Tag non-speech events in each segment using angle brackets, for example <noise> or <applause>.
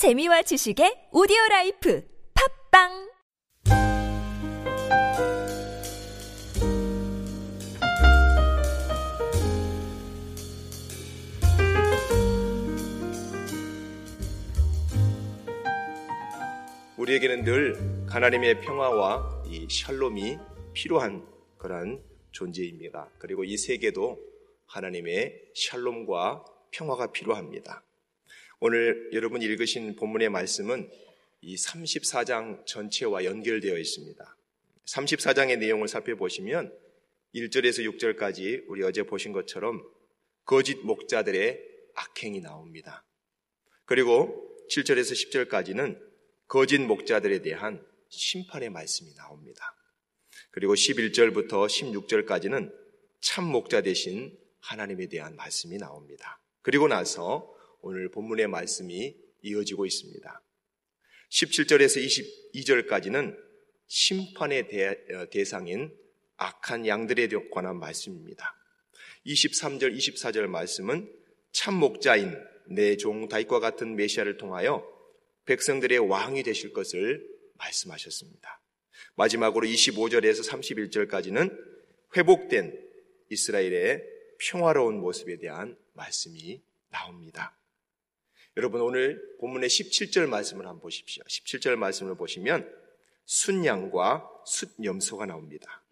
재미와 지식의 오디오 life 팟빵 우리에게는 늘 하나님의 평화와 이 샬롬이 필요한 그런 존재입니다. 그리고 이 세계도 하나님의 샬롬과 평화가 필요합니다. 오늘 여러분 읽으신 본문의 말씀은 이 34장 전체와 연결되어 있습니다. 34장의 내용을 살펴보시면 1절에서 6절까지 우리 어제 보신 것처럼 거짓 목자들의 악행이 나옵니다. 그리고 7절에서 10절까지는 거짓 목자들에 대한 심판의 말씀이 나옵니다. 그리고 11절부터 16절까지는 참 목자 대신 하나님에 대한 말씀이 나옵니다. 그리고 나서 오늘 본문의 말씀이 이어지고 있습니다. 17절에서 22절까지는 심판의 대, 상인 악한 양들에 관한 말씀입니다. 23절, 24절 말씀은 참 목자인 내 종 다윗과 같은 메시아를 통하여 백성들의 왕이 되실 것을 말씀하셨습니다. 마지막으로 25절에서 31절까지는 회복된 이스라엘의 평화로운 모습에 대한 말씀이 나옵니다. 여러분 오늘 본문의 17절 말씀을 한번 보십시오. 17절 말씀을 보시면 순양과 숫염소가 나옵니다.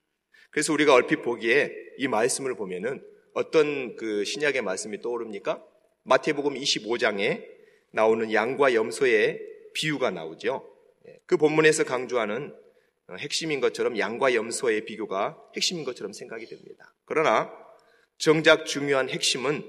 그래서 우리가 얼핏 보기에 이 말씀을 보면은 어떤 그 신약의 말씀이 떠오릅니까? 마태복음 25장에 나오는 양과 염소의 비유가 나오죠. 예, 그 본문에서 강조하는 핵심인 것처럼 양과 염소의 비교가 핵심인 것처럼 생각이 됩니다. 그러나 정작 중요한 핵심은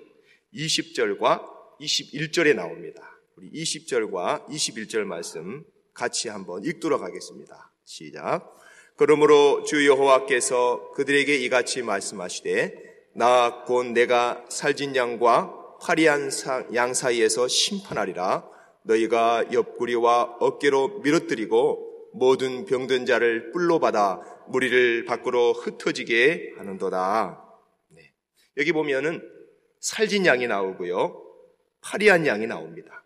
20절과 21절에 나옵니다. 우리 20절과 21절 말씀 같이 한번 읽도록 하겠습니다. 시작. 그러므로 주 여호와께서 그들에게 이같이 말씀하시되 나 곧 내가 살진 양과 화려한 양 사이에서 심판하리라 너희가 옆구리와 어깨로 밀어뜨리고 모든 병든 자를 뿔로 받아 무리를 밖으로 흩어지게 하는도다. 네. 여기 보면은 살진 양이 나오고요. 파리한 양이 나옵니다.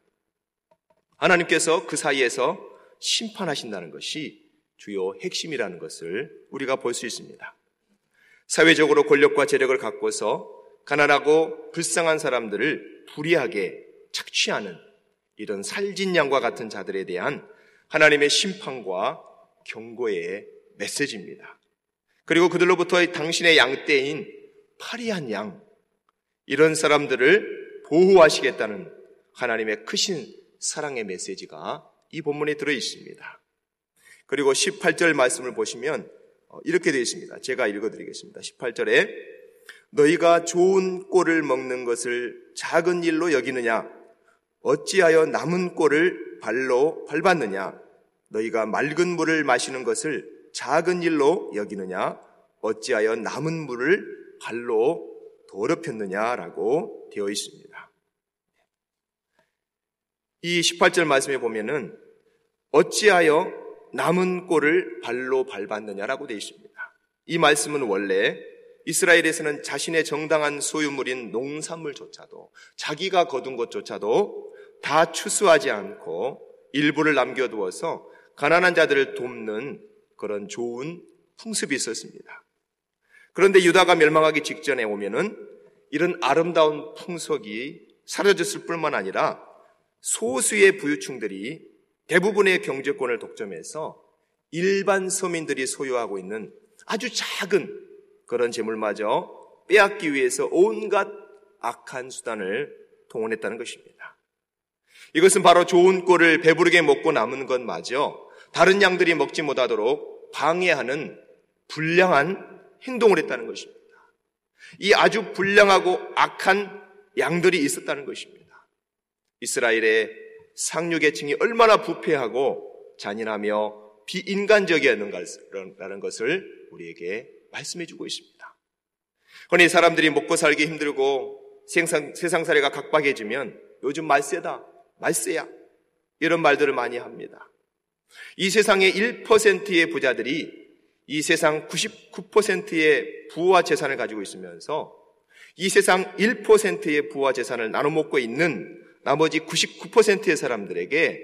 하나님께서 그 사이에서 심판하신다는 것이 주요 핵심이라는 것을 우리가 볼 수 있습니다. 사회적으로 권력과 재력을 갖고서 가난하고 불쌍한 사람들을 불의하게 착취하는 이런 살진 양과 같은 자들에 대한 하나님의 심판과 경고의 메시지입니다. 그리고 그들로부터 당신의 양떼인 파리한 양, 이런 사람들을 보호하시겠다는 하나님의 크신 사랑의 메시지가 이 본문에 들어 있습니다. 그리고 18절 말씀을 보시면 어, 이렇게 되어 있습니다. 제가 읽어 드리겠습니다. 18절에 너희가 좋은 꼴을 먹는 것을 작은 일로 여기느냐? 어찌하여 남은 꼴을 발로 밟았느냐? 너희가 맑은 물을 마시는 것을 작은 일로 여기느냐? 어찌하여 남은 물을 발로 더럽혔느냐라고 되어 있습니다. 이 18절 말씀에 보면은 어찌하여 남은 꼴을 발로 밟았느냐라고 되어 있습니다. 이 말씀은 원래 이스라엘에서는 자신의 정당한 소유물인 농산물조차도 자기가 거둔 것조차도 다 추수하지 않고 일부를 남겨두어서 가난한 자들을 돕는 그런 좋은 풍습이 있었습니다. 그런데 유다가 멸망하기 직전에 오면은 이런 아름다운 풍속이 사라졌을 뿐만 아니라 소수의 부유층들이 대부분의 경제권을 독점해서 일반 서민들이 소유하고 있는 아주 작은 그런 재물마저 빼앗기 위해서 온갖 악한 수단을 동원했다는 것입니다. 이것은 바로 좋은 꼴을 배부르게 먹고 남은 것마저 다른 양들이 먹지 못하도록 방해하는 불량한 행동을 했다는 것입니다. 이 아주 불량하고 악한 양들이 있었다는 것입니다. 이스라엘의 상류 계층이 얼마나 부패하고 잔인하며 비인간적이었는가라는 것을 우리에게 말씀해 주고 있습니다. 흔히 사람들이 먹고 살기 힘들고 세상, 세상살이가 각박해지면 요즘 말세다, 말세야 이런 말들을 많이 합니다. 이 세상의 1%의 부자들이 이 세상 99%의 부와 재산을 가지고 있으면서 이 세상 1%의 부와 재산을 나눠 먹고 있는 나머지 99%의 사람들에게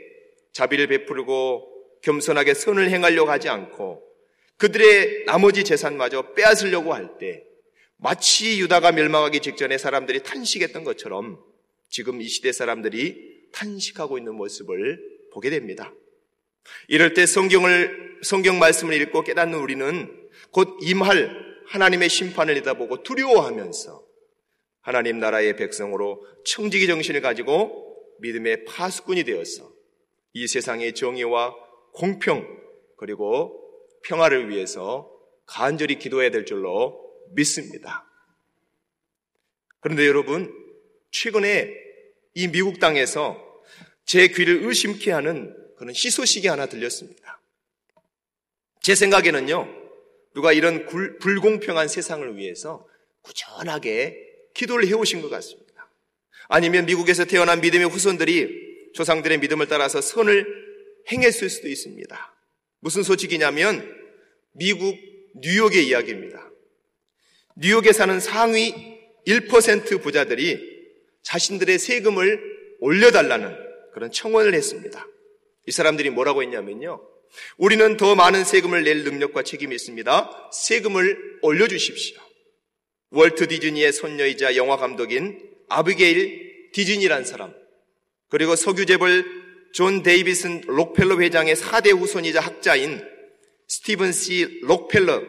자비를 베풀고 겸손하게 선을 행하려고 하지 않고 그들의 나머지 재산마저 빼앗으려고 할 때 마치 유다가 멸망하기 직전에 사람들이 탄식했던 것처럼 지금 이 시대 사람들이 탄식하고 있는 모습을 보게 됩니다. 이럴 때 성경을, 성경 말씀을 읽고 깨닫는 우리는 곧 임할 하나님의 심판을 내다보고 두려워하면서 하나님 나라의 백성으로 청지기 정신을 가지고 믿음의 파수꾼이 되어서 이 세상의 정의와 공평 그리고 평화를 위해서 간절히 기도해야 될 줄로 믿습니다. 그런데 여러분, 최근에 이 미국 땅에서 제 귀를 의심케 하는 그런 시소식이 하나 들렸습니다. 제 생각에는요, 누가 이런 불공평한 세상을 위해서 꾸준하게 기도를 해오신 것 같습니다. 아니면 미국에서 태어난 믿음의 후손들이 조상들의 믿음을 따라서 선을 행했을 수도 있습니다. 무슨 소식이냐면 미국 뉴욕의 이야기입니다. 뉴욕에 사는 상위 1% 부자들이 자신들의 세금을 올려달라는 그런 청원을 했습니다. 이 사람들이 뭐라고 했냐면요. 우리는 더 많은 세금을 낼 능력과 책임이 있습니다. 세금을 올려주십시오. 월트 디즈니의 손녀이자 영화 감독인 아비게일 디즈니란 사람, 그리고 석유재벌 존 데이비슨 록펠러 회장의 4대 후손이자 학자인 스티븐 C 록펠러,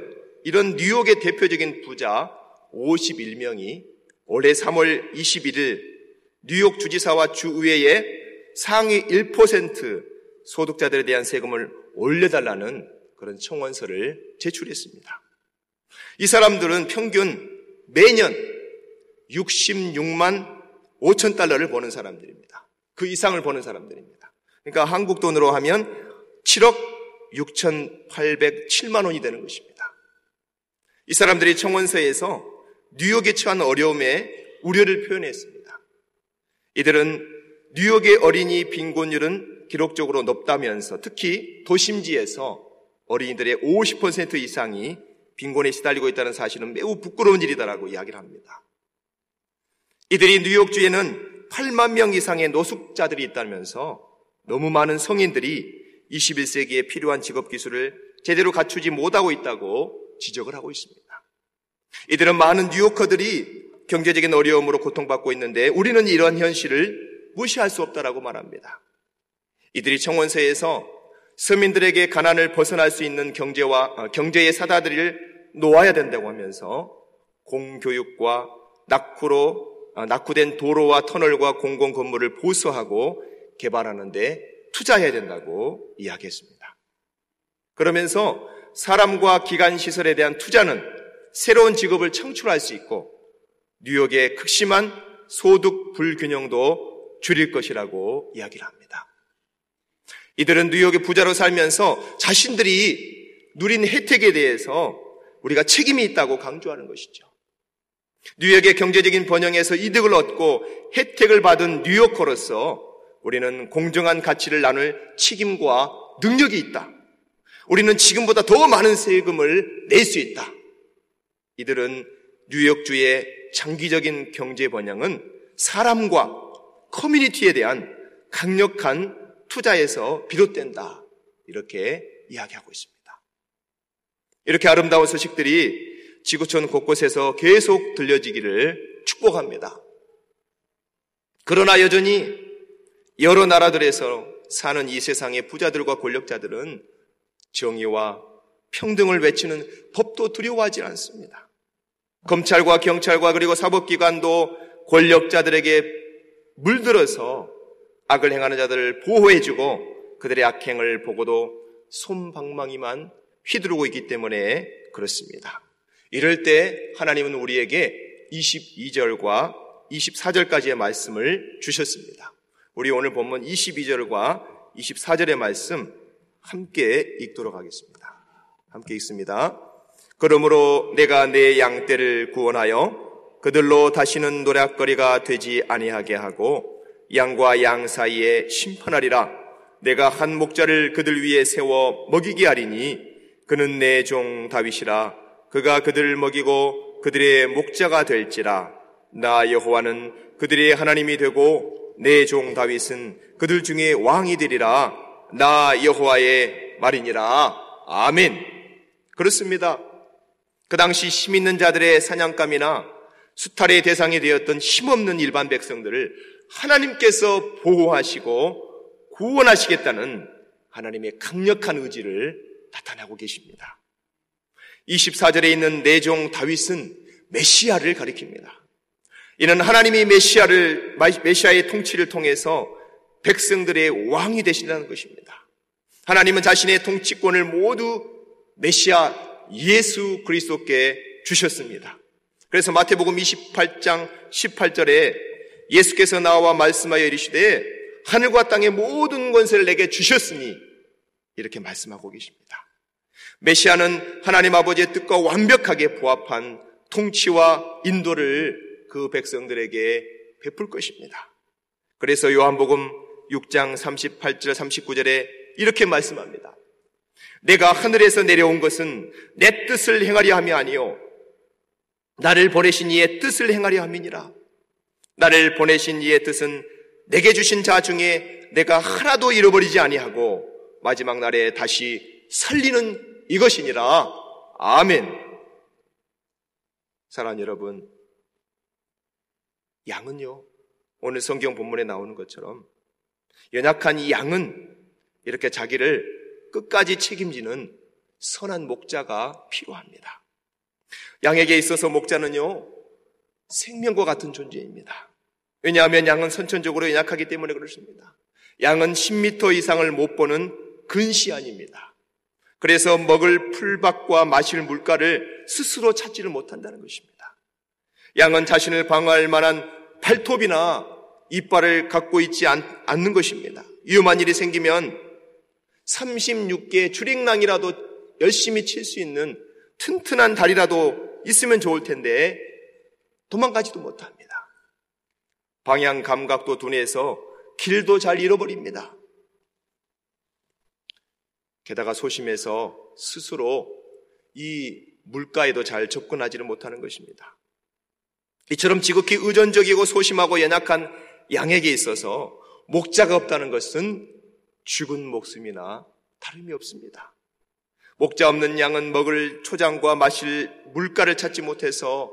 이런 뉴욕의 대표적인 부자 51명이 올해 3월 21일 뉴욕 주지사와 주의회에 상위 1% 소득자들에 대한 세금을 올려달라는 그런 청원서를 제출했습니다. 이 사람들은 평균 매년 66만 5천 달러를 버는 사람들입니다. 그 이상을 버는 사람들입니다. 그러니까 한국 돈으로 하면 7억 6,807만 원이 되는 것입니다. 이 사람들이 청원서에서 뉴욕에 처한 어려움에 우려를 표현했습니다. 이들은 뉴욕의 어린이 빈곤율은 기록적으로 높다면서 특히 도심지에서 어린이들의 50% 이상이 빈곤에 시달리고 있다는 사실은 매우 부끄러운 일이다라고 이야기를 합니다. 이들이 뉴욕주에는 8만 명 이상의 노숙자들이 있다면서 너무 많은 성인들이 21세기에 필요한 직업 기술을 제대로 갖추지 못하고 있다고 지적을 하고 있습니다. 이들은 많은 뉴요커들이 경제적인 어려움으로 고통받고 있는데 우리는 이러한 현실을 무시할 수 없다라고 말합니다. 이들이 청원서에서 서민들에게 가난을 벗어날 수 있는 경제와 어, 경제의 사다리를 놓아야 된다고 하면서 공교육과 낙후로 아, 낙후된 도로와 터널과 공공 건물을 보수하고 개발하는데 투자해야 된다고 이야기했습니다. 그러면서 사람과 기관 시설에 대한 투자는 새로운 직업을 창출할 수 있고 뉴욕의 극심한 소득 불균형도 줄일 것이라고 이야기를 합니다. 이들은 뉴욕의 부자로 살면서 자신들이 누린 혜택에 대해서 우리가 책임이 있다고 강조하는 것이죠. 뉴욕의 경제적인 번영에서 이득을 얻고 혜택을 받은 뉴요커로서 우리는 공정한 가치를 나눌 책임과 능력이 있다. 우리는 지금보다 더 많은 세금을 낼 수 있다. 이들은 뉴욕주의 장기적인 경제 번영은 사람과 커뮤니티에 대한 강력한 투자에서 비롯된다. 이렇게 이야기하고 있습니다. 이렇게 아름다운 소식들이 지구촌 곳곳에서 계속 들려지기를 축복합니다. 그러나 여전히 여러 나라들에서 사는 이 세상의 부자들과 권력자들은 정의와 평등을 외치는 법도 두려워하지 않습니다. 검찰과 경찰과 그리고 사법기관도 권력자들에게 물들어서 악을 행하는 자들을 보호해주고 그들의 악행을 보고도 손방망이만 휘두르고 있기 때문에 그렇습니다. 이럴 때 하나님은 우리에게 22절과 24절까지의 말씀을 주셨습니다. 우리 오늘 본문 22절과 24절의 말씀 함께 읽도록 하겠습니다. 함께 읽습니다. 그러므로 내가 내 양떼를 구원하여 그들로 다시는 노략거리가 되지 아니하게 하고 양과 양 사이에 심판하리라. 내가 한 목자를 그들 위에 세워 먹이게 하리니 그는 내 종 다윗이라. 그가 그들을 먹이고 그들의 목자가 될지라. 나 여호와는 그들의 하나님이 되고 내 종 다윗은 그들 중에 왕이 되리라. 나 여호와의 말이니라. 아멘. 그렇습니다. 그 당시 힘 있는 자들의 사냥감이나 수탈의 대상이 되었던 힘없는 일반 백성들을 하나님께서 보호하시고 구원하시겠다는 하나님의 강력한 의지를 나타나고 계십니다. 24절에 있는 내종 다윗은 메시아를 가리킵니다. 이는 하나님이 메시아를, 메시아의 통치를 통해서 백성들의 왕이 되신다는 것입니다. 하나님은 자신의 통치권을 모두 메시아 예수 그리스도께 주셨습니다. 그래서 마태복음 28장 18절에 예수께서 나와 말씀하여 이르시되 하늘과 땅의 모든 권세를 내게 주셨으니 이렇게 말씀하고 계십니다. 메시아는 하나님 아버지의 뜻과 완벽하게 부합한 통치와 인도를 그 백성들에게 베풀 것입니다. 그래서 요한복음 6장 38절 39절에 이렇게 말씀합니다. 내가 하늘에서 내려온 것은 내 뜻을 행하려 함이 아니요 나를 보내신 이의 뜻을 행하려 함이니라. 나를 보내신 이의 뜻은 내게 주신 자 중에 내가 하나도 잃어버리지 아니하고 마지막 날에 다시 살리는 이것이니라. 아멘. 사랑 여러분, 양은요, 오늘 성경 본문에 나오는 것처럼 연약한 이 양은 이렇게 자기를 끝까지 책임지는 선한 목자가 필요합니다. 양에게 있어서 목자는요, 생명과 같은 존재입니다. 왜냐하면 양은 선천적으로 연약하기 때문에 그렇습니다. 양은 10m 이상을 못 보는 근시안입니다. 그래서 먹을 풀밭과 마실 물가를 스스로 찾지를 못한다는 것입니다. 양은 자신을 방어할 만한 발톱이나 이빨을 갖고 있지 않, 는 것입니다. 위험한 일이 생기면 36개 주링낭이라도 열심히 칠 수 있는 튼튼한 다리라도 있으면 좋을 텐데 도망가지도 못합니다. 방향 감각도 둔해서 길도 잘 잃어버립니다. 게다가 소심해서 스스로 이 물가에도 잘 접근하지를 못하는 것입니다. 이처럼 지극히 의존적이고 소심하고 연약한 양에게 있어서 목자가 없다는 것은 죽은 목숨이나 다름이 없습니다. 목자 없는 양은 먹을 초장과 마실 물가를 찾지 못해서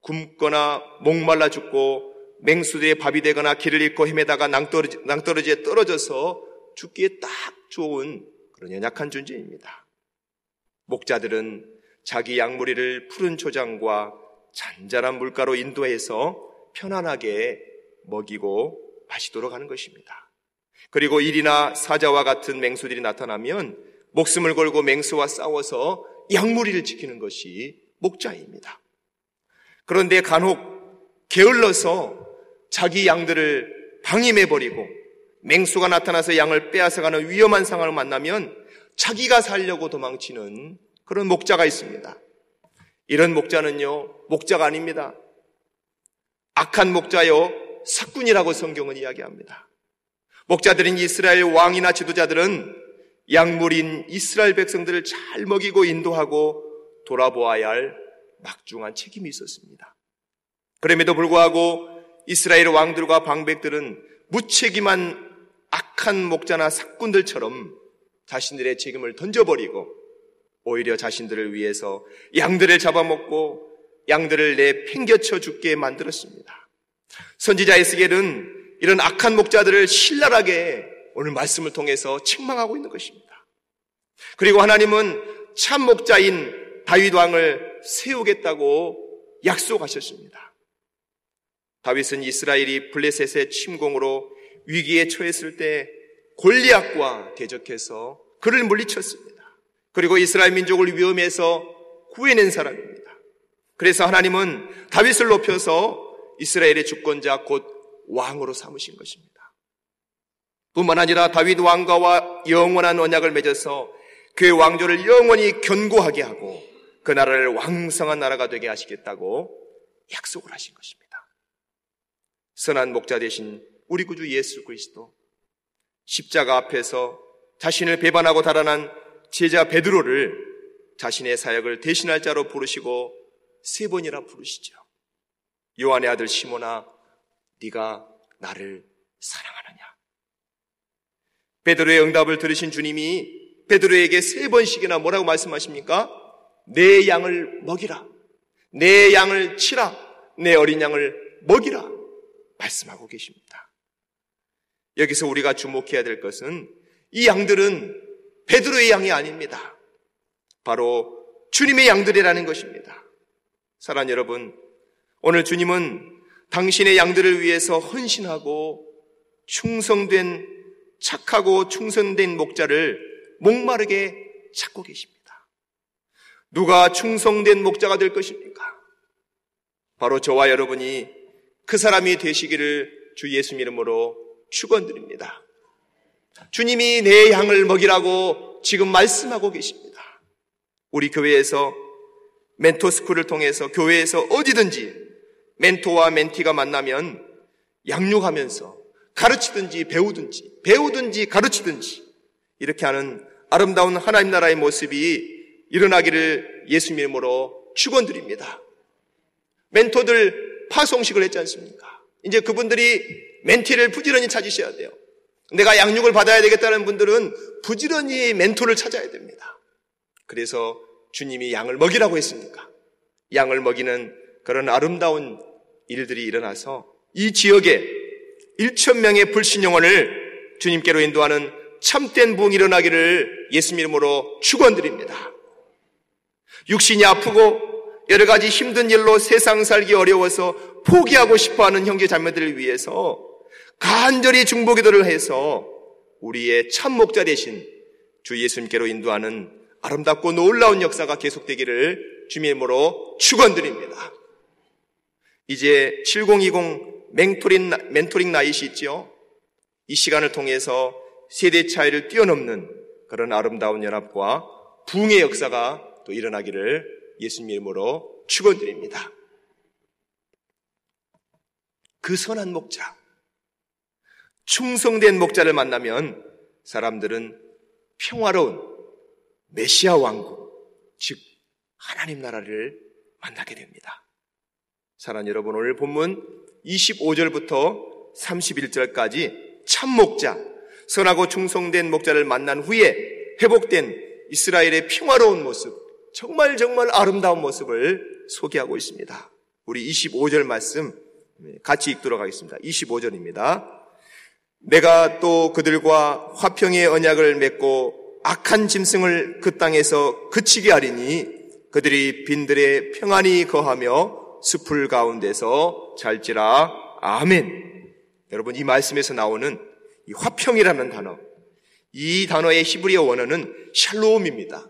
굶거나 목말라 죽고 맹수들의 밥이 되거나 길을 잃고 헤매다가 낭떠러지, 낭떠러지에 떨어져서 죽기에 딱 좋은 그런 연약한 존재입니다. 목자들은 자기 양무리를 푸른 초장과 잔잔한 물가로 인도해서 편안하게 먹이고 마시도록 하는 것입니다. 그리고 일이나 사자와 같은 맹수들이 나타나면 목숨을 걸고 맹수와 싸워서 양무리를 지키는 것이 목자입니다. 그런데 간혹 게을러서 자기 양들을 방임해버리고 맹수가 나타나서 양을 빼앗아가는 위험한 상황을 만나면 자기가 살려고 도망치는 그런 목자가 있습니다. 이런 목자는요, 목자가 아닙니다. 악한 목자요, 사꾼이라고 성경은 이야기합니다. 목자들인 이스라엘 왕이나 지도자들은 약물인 이스라엘 백성들을 잘 먹이고 인도하고 돌아보아야 할 막중한 책임이 있었습니다. 그럼에도 불구하고 이스라엘 왕들과 방백들은 무책임한 악한 목자나 사꾼들처럼 자신들의 책임을 던져버리고 오히려 자신들을 위해서 양들을 잡아먹고 양들을 내 팽겨쳐 죽게 만들었습니다. 선지자 에스겔은 이런 악한 목자들을 신랄하게 오늘 말씀을 통해서 책망하고 있는 것입니다. 그리고 하나님은 참 목자인 다윗 왕을 세우겠다고 약속하셨습니다. 다윗은 이스라엘이 블레셋의 침공으로 위기에 처했을 때 골리앗과 대적해서 그를 물리쳤습니다. 그리고 이스라엘 민족을 위험해서 구해낸 사람입니다. 그래서 하나님은 다윗을 높여서 이스라엘의 주권자 곧 왕으로 삼으신 것입니다. 뿐만 아니라 다윗 왕가와 영원한 언약을 맺어서 그의 왕조를 영원히 견고하게 하고 그 나라를 왕성한 나라가 되게 하시겠다고 약속을 하신 것입니다. 선한 목자 되신 우리 구주 예수 그리스도 십자가 앞에서 자신을 배반하고 달아난 제자 베드로를 자신의 사역을 대신할 자로 부르시고 세 번이나 부르시죠. 요한의 아들 시모나 네가 나를 사랑하느냐? 베드로의 응답을 들으신 주님이 베드로에게 세 번씩이나 뭐라고 말씀하십니까? 내 양을 먹이라. 내 양을 치라. 내 어린 양을 먹이라. 말씀하고 계십니다. 여기서 우리가 주목해야 될 것은 이 양들은 베드로의 양이 아닙니다. 바로 주님의 양들이라는 것입니다. 사랑 여러분, 오늘 주님은 당신의 양들을 위해서 헌신하고 충성된 착하고 충성된 목자를 목마르게 찾고 계십니다. 누가 충성된 목자가 될 것입니까? 바로 저와 여러분이 그 사람이 되시기를 주 예수 이름으로 축원드립니다. 주님이 내 양을 먹이라고 지금 말씀하고 계십니다. 우리 교회에서 멘토스쿨을 통해서 교회에서 어디든지 멘토와 멘티가 만나면 양육하면서 가르치든지 배우든지 배우든지 가르치든지 이렇게 하는 아름다운 하나님 나라의 모습이 일어나기를 예수 이름으로 축원드립니다. 멘토들 파송식을 했지 않습니까? 이제 그분들이 멘티를 부지런히 찾으셔야 돼요. 내가 양육을 받아야 되겠다는 분들은 부지런히 멘토를 찾아야 됩니다. 그래서 주님이 양을 먹이라고 했습니까? 양을 먹이는 그런 아름다운 일들이 일어나서 이 지역에 1천 명의 불신 영혼을 주님께로 인도하는 참된 부흥이 일어나기를 예수 이름으로 축원드립니다. 육신이 아프고 여러 가지 힘든 일로 세상 살기 어려워서 포기하고 싶어 하는 형제 자매들을 위해서 간절히 중보 기도를 해서 우리의 참 목자 대신 주 예수님께로 인도하는 아름답고 놀라운 역사가 계속되기를 주님으로 축원드립니다. 이제 7020 멘토링, 멘토링 나이시 있죠? 이 시간을 통해서 세대 차이를 뛰어넘는 그런 아름다운 연합과 부흥의 역사가 또 일어나기를 예수님 이름으로 축원드립니다. 그 선한 목자, 충성된 목자를 만나면 사람들은 평화로운 메시아 왕국, 즉 하나님 나라를 만나게 됩니다. 사랑 여러분, 오늘 본문 25절부터 31절까지 참 목자, 선하고 충성된 목자를 만난 후에 회복된 이스라엘의 평화로운 모습, 정말 정말 아름다운 모습을 소개하고 있습니다. 우리 25절 말씀 같이 읽도록 하겠습니다. 25절입니다. 내가 또 그들과 화평의 언약을 맺고 악한 짐승을 그 땅에서 그치게 하리니 그들이 빈들에 평안히 거하며 숲을 가운데서 잘지라 아멘. 여러분 이 말씀에서 나오는 이 화평이라는 단어 이 단어의 히브리어 원어는 샬롬입니다.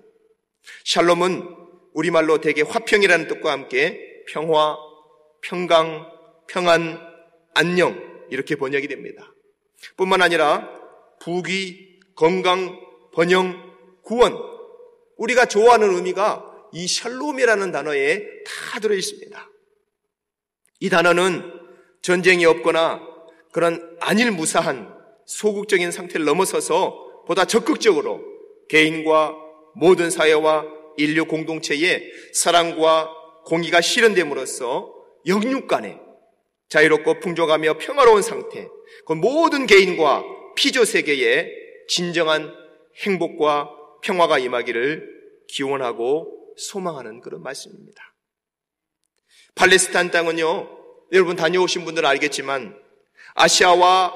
샬롬은 우리말로 대개 화평이라는 뜻과 함께 평화, 평강, 평안, 안녕 이렇게 번역이 됩니다. 뿐만 아니라 부귀, 건강, 번영, 구원 우리가 좋아하는 의미가 이 샬롬이라는 단어에 다 들어 있습니다. 이 단어는 전쟁이 없거나 그런 안일무사한 소극적인 상태를 넘어서서 보다 적극적으로 개인과 모든 사회와 인류 공동체에 사랑과 공의가 실현됨으로써 영육 간에 자유롭고 풍족하며 평화로운 상태, 그 모든 개인과 피조 세계에 진정한 행복과 평화가 임하기를 기원하고 소망하는 그런 말씀입니다. 팔레스타인 땅은요, 여러분 다녀오신 분들은 알겠지만 아시아와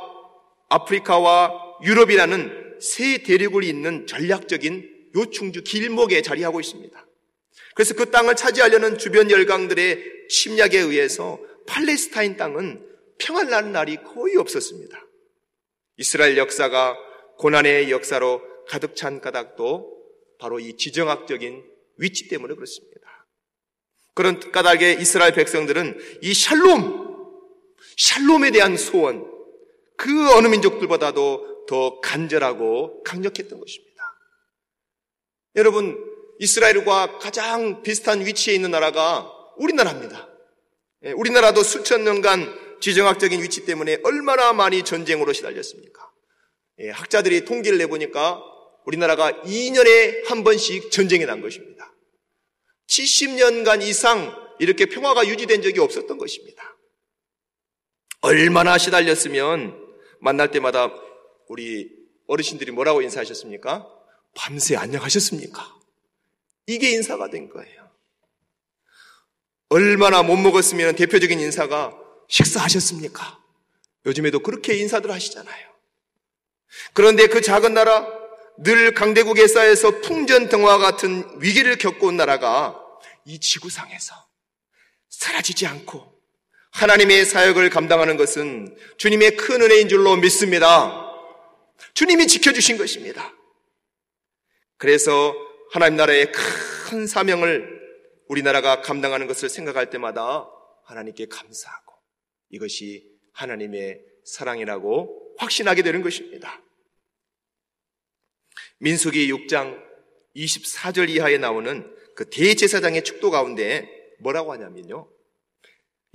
아프리카와 유럽이라는 세 대륙을 잇는 전략적인 요충주 길목에 자리하고 있습니다. 그래서 그 땅을 차지하려는 주변 열강들의 침략에 의해서 팔레스타인 땅은 평안나는 날이 거의 없었습니다. 이스라엘 역사가 고난의 역사로 가득 찬 까닭도 바로 이 지정학적인 위치 때문에 그렇습니다. 그런 까닭에 이스라엘 백성들은 이 샬롬, 샬롬에 대한 소원, 그 어느 민족들보다도 더 간절하고 강력했던 것입니다. 여러분, 이스라엘과 가장 비슷한 위치에 있는 나라가 우리나라입니다. 예, 우리나라도 수천 년간 지정학적인 위치 때문에 얼마나 많이 전쟁으로 시달렸습니까? 예, 학자들이 통계를 내보니까 우리나라가 2년에 한 번씩 전쟁이 난 것입니다. 70년간 이상 이렇게 평화가 유지된 적이 없었던 것입니다. 얼마나 시달렸으면 만날 때마다 우리 어르신들이 뭐라고 인사하셨습니까? 밤새 안녕하셨습니까? 이게 인사가 된 거예요. 얼마나 못 먹었으면 대표적인 인사가 식사하셨습니까? 요즘에도 그렇게 인사들 하시잖아요. 그런데 그 작은 나라, 늘 강대국에 쌓여서 풍전등화 같은 위기를 겪어온 나라가 이 지구상에서 사라지지 않고 하나님의 사역을 감당하는 것은 주님의 큰 은혜인 줄로 믿습니다. 주님이 지켜주신 것입니다. 그래서 하나님 나라의 큰 사명을 우리나라가 감당하는 것을 생각할 때마다 하나님께 감사하고 이것이 하나님의 사랑이라고 확신하게 되는 것입니다. 민수기 6장 24절 이하에 나오는 그 대제사장의 축도 가운데 뭐라고 하냐면요.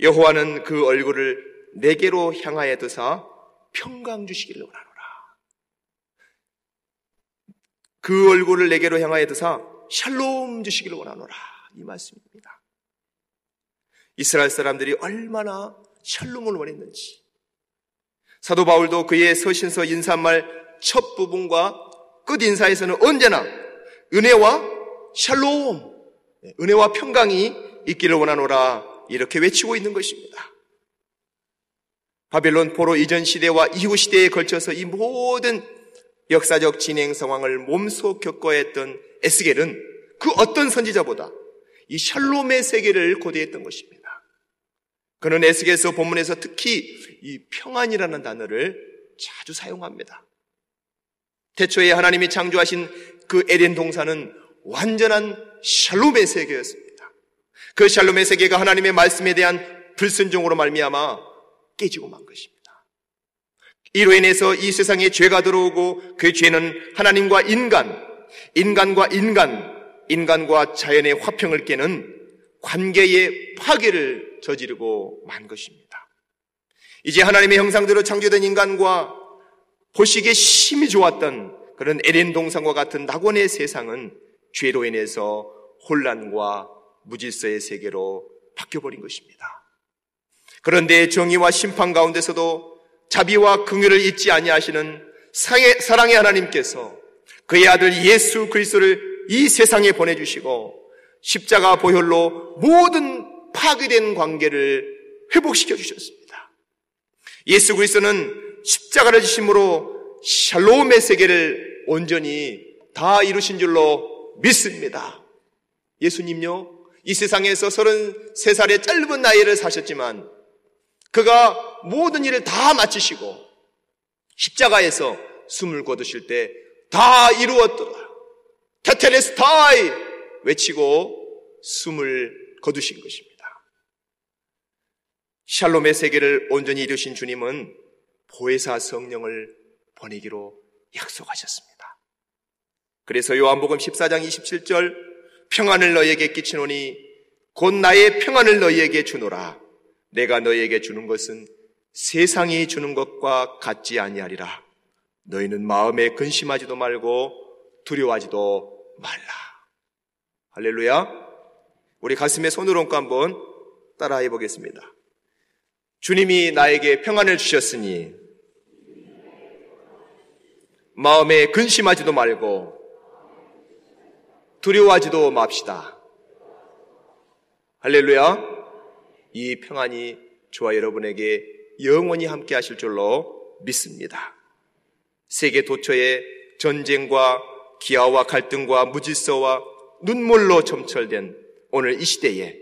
여호와는 그 얼굴을 내게로 향하여 드사 평강 주시기를 원하노라. 그 얼굴을 내게로 향하여 드사 샬롬 주시기를 원하노라. 이 말씀입니다. 이스라엘 사람들이 얼마나 샬롬을 원했는지. 사도 바울도 그의 서신서 인사말 첫 부분과 끝 인사에서는 언제나 은혜와 샬롬, 은혜와 평강이 있기를 원하노라 이렇게 외치고 있는 것입니다. 바벨론 포로 이전 시대와 이후 시대에 걸쳐서 이 모든 역사적 진행 상황을 몸소 겪어야 했던 에스겔은 그 어떤 선지자보다 이 샬롬의 세계를 고대했던 것입니다. 그는 에스겔서 본문에서 특히 이 평안이라는 단어를 자주 사용합니다. 태초에 하나님이 창조하신 그 에덴 동산은 완전한 샬롬의 세계였습니다. 그 샬롬의 세계가 하나님의 말씀에 대한 불순종으로 말미암아 깨지고 만 것입니다. 이로 인해서 이 세상에 죄가 들어오고 그 죄는 하나님과 인간, 인간과 인간, 인간과 자연의 화평을 깨는 관계의 파괴를 저지르고 만 것입니다. 이제 하나님의 형상대로 창조된 인간과 보시기에 심히 좋았던 그런 에덴 동산과 같은 낙원의 세상은 죄로 인해서 혼란과 무질서의 세계로 바뀌어버린 것입니다. 그런데 정의와 심판 가운데서도 자비와 긍휼을 잊지 아니하시는 사랑의 하나님께서 그의 아들 예수 그리스도를 이 세상에 보내주시고 십자가 보혈로 모든 파괴된 관계를 회복시켜 주셨습니다. 예수 그리스도는 십자가를 지심으로 샬롬의 세계를 온전히 다 이루신 줄로 믿습니다. 예수님요, 이 세상에서 33살의 짧은 나이를 사셨지만 그가 모든 일을 다 마치시고 십자가에서 숨을 거두실 때 다 이루었더라. 테테레스타이 외치고 숨을 거두신 것입니다. 샬롬의 세계를 온전히 이루신 주님은 보혜사 성령을 보내기로 약속하셨습니다. 그래서 요한복음 14장 27절 평안을 너희에게 끼치노니 곧 나의 평안을 너희에게 주노라. 내가 너희에게 주는 것은 세상이 주는 것과 같지 아니하리라. 너희는 마음에 근심하지도 말고 두려워하지도 말라. 할렐루야. 우리 가슴에 손을 얹고 한번 따라해 보겠습니다. 주님이 나에게 평안을 주셨으니 마음에 근심하지도 말고 두려워하지도 맙시다. 할렐루야. 이 평안이 저와 여러분에게 영원히 함께 하실 줄로 믿습니다. 세계 도처의 전쟁과 기아와 갈등과 무질서와 눈물로 점철된 오늘 이 시대에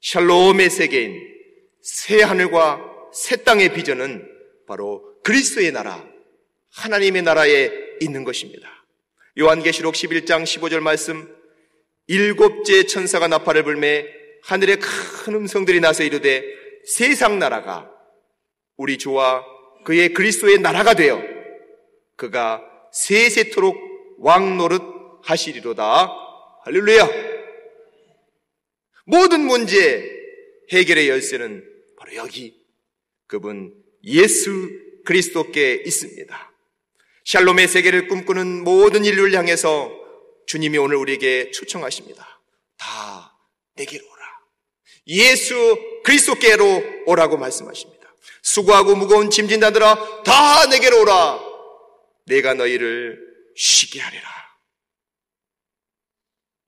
샬롬의 세계인 새 하늘과 새 땅의 비전은 바로 그리스도의 나라, 하나님의 나라에 있는 것입니다. 요한계시록 11장 15절 말씀 일곱째 천사가 나팔을 불매 하늘에 큰 음성들이 나서 이르되 세상 나라가 우리 주와 그의 그리스도의 나라가 되어 그가 세세토록 왕 노릇 하시리로다. 할렐루야. 모든 문제 해결의 열쇠는 바로 여기 그분 예수 그리스도께 있습니다. 샬롬의 세계를 꿈꾸는 모든 인류를 향해서 주님이 오늘 우리에게 초청하십니다. 다 내게로. 예수 그리스도께로 오라고 말씀하십니다. 수고하고 무거운 짐진 자들아 다 내게로 오라. 내가 너희를 쉬게 하리라.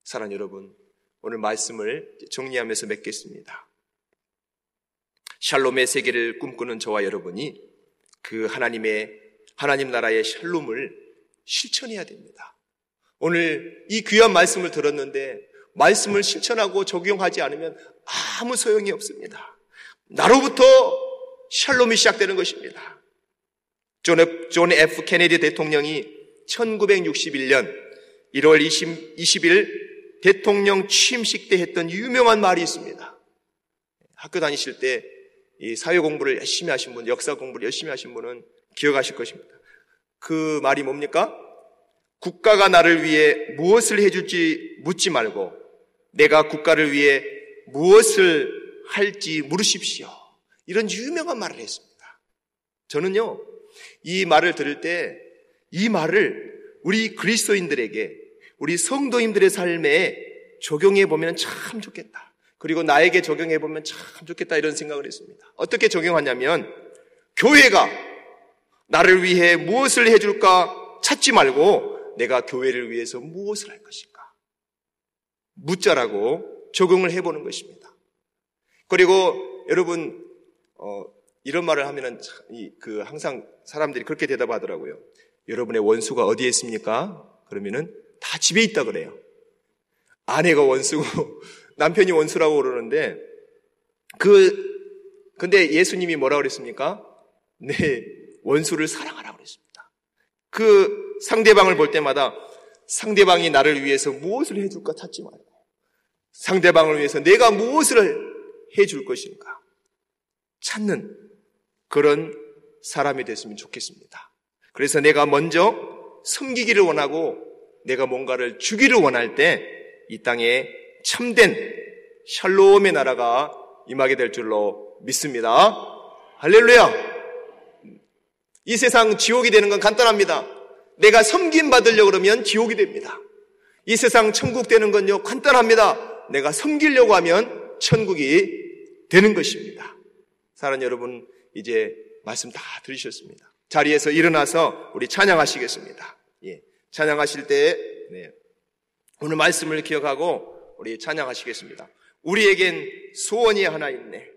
사랑 여러분, 오늘 말씀을 정리하면서 맺겠습니다. 샬롬의 세계를 꿈꾸는 저와 여러분이 그 하나님의 하나님 나라의 샬롬을 실천해야 됩니다. 오늘 이 귀한 말씀을 들었는데 말씀을 실천하고 적용하지 않으면 아무 소용이 없습니다. 나로부터 샬롬이 시작되는 것입니다. 존 F, 존 F 케네디 대통령이 1961년 1월 20, 20일 대통령 취임식 때 했던 유명한 말이 있습니다. 학교 다니실 때 이 사회 공부를 열심히 하신 분, 역사 공부를 열심히 하신 분은 기억하실 것입니다. 그 말이 뭡니까? 국가가 나를 위해 무엇을 해줄지 묻지 말고 내가 국가를 위해 무엇을 할지 물으십시오. 이런 유명한 말을 했습니다. 저는요, 이 말을 들을 때 이 말을 우리 그리스도인들에게 우리 성도인들의 삶에 적용해 보면 참 좋겠다. 그리고 나에게 적용해 보면 참 좋겠다 이런 생각을 했습니다. 어떻게 적용하냐면 교회가 나를 위해 무엇을 해줄까 찾지 말고 내가 교회를 위해서 무엇을 할 것인가 묻자라고 적용을 해보는 것입니다. 그리고 여러분 어, 이런 말을 하면은 그 항상 사람들이 그렇게 대답하더라고요. 여러분의 원수가 어디에 있습니까? 그러면은 다 집에 있다 그래요. 아내가 원수고 <laughs> 남편이 원수라고 그러는데 그 근데 예수님이 뭐라 그랬습니까? 내 원수를 사랑하라고 그랬습니다. 그 상대방을 볼 때마다 상대방이 나를 위해서 무엇을 해줄까 찾지 말고 상대방을 위해서 내가 무엇을 해줄 것인가 찾는 그런 사람이 됐으면 좋겠습니다. 그래서 내가 먼저 섬기기를 원하고 내가 뭔가를 주기를 원할 때 이 땅에 참된 샬롬의 나라가 임하게 될 줄로 믿습니다. 할렐루야! 이 세상 지옥이 되는 건 간단합니다. 내가 섬김 받으려고 그러면 지옥이 됩니다. 이 세상 천국 되는 건요, 간단합니다. 내가 섬기려고 하면 천국이 되는 것입니다. 사랑 여러분, 이제 말씀 다 들으셨습니다. 자리에서 일어나서 우리 찬양하시겠습니다. 예. 찬양하실 때, 네. 오늘 말씀을 기억하고 우리 찬양하시겠습니다. 우리에겐 소원이 하나 있네.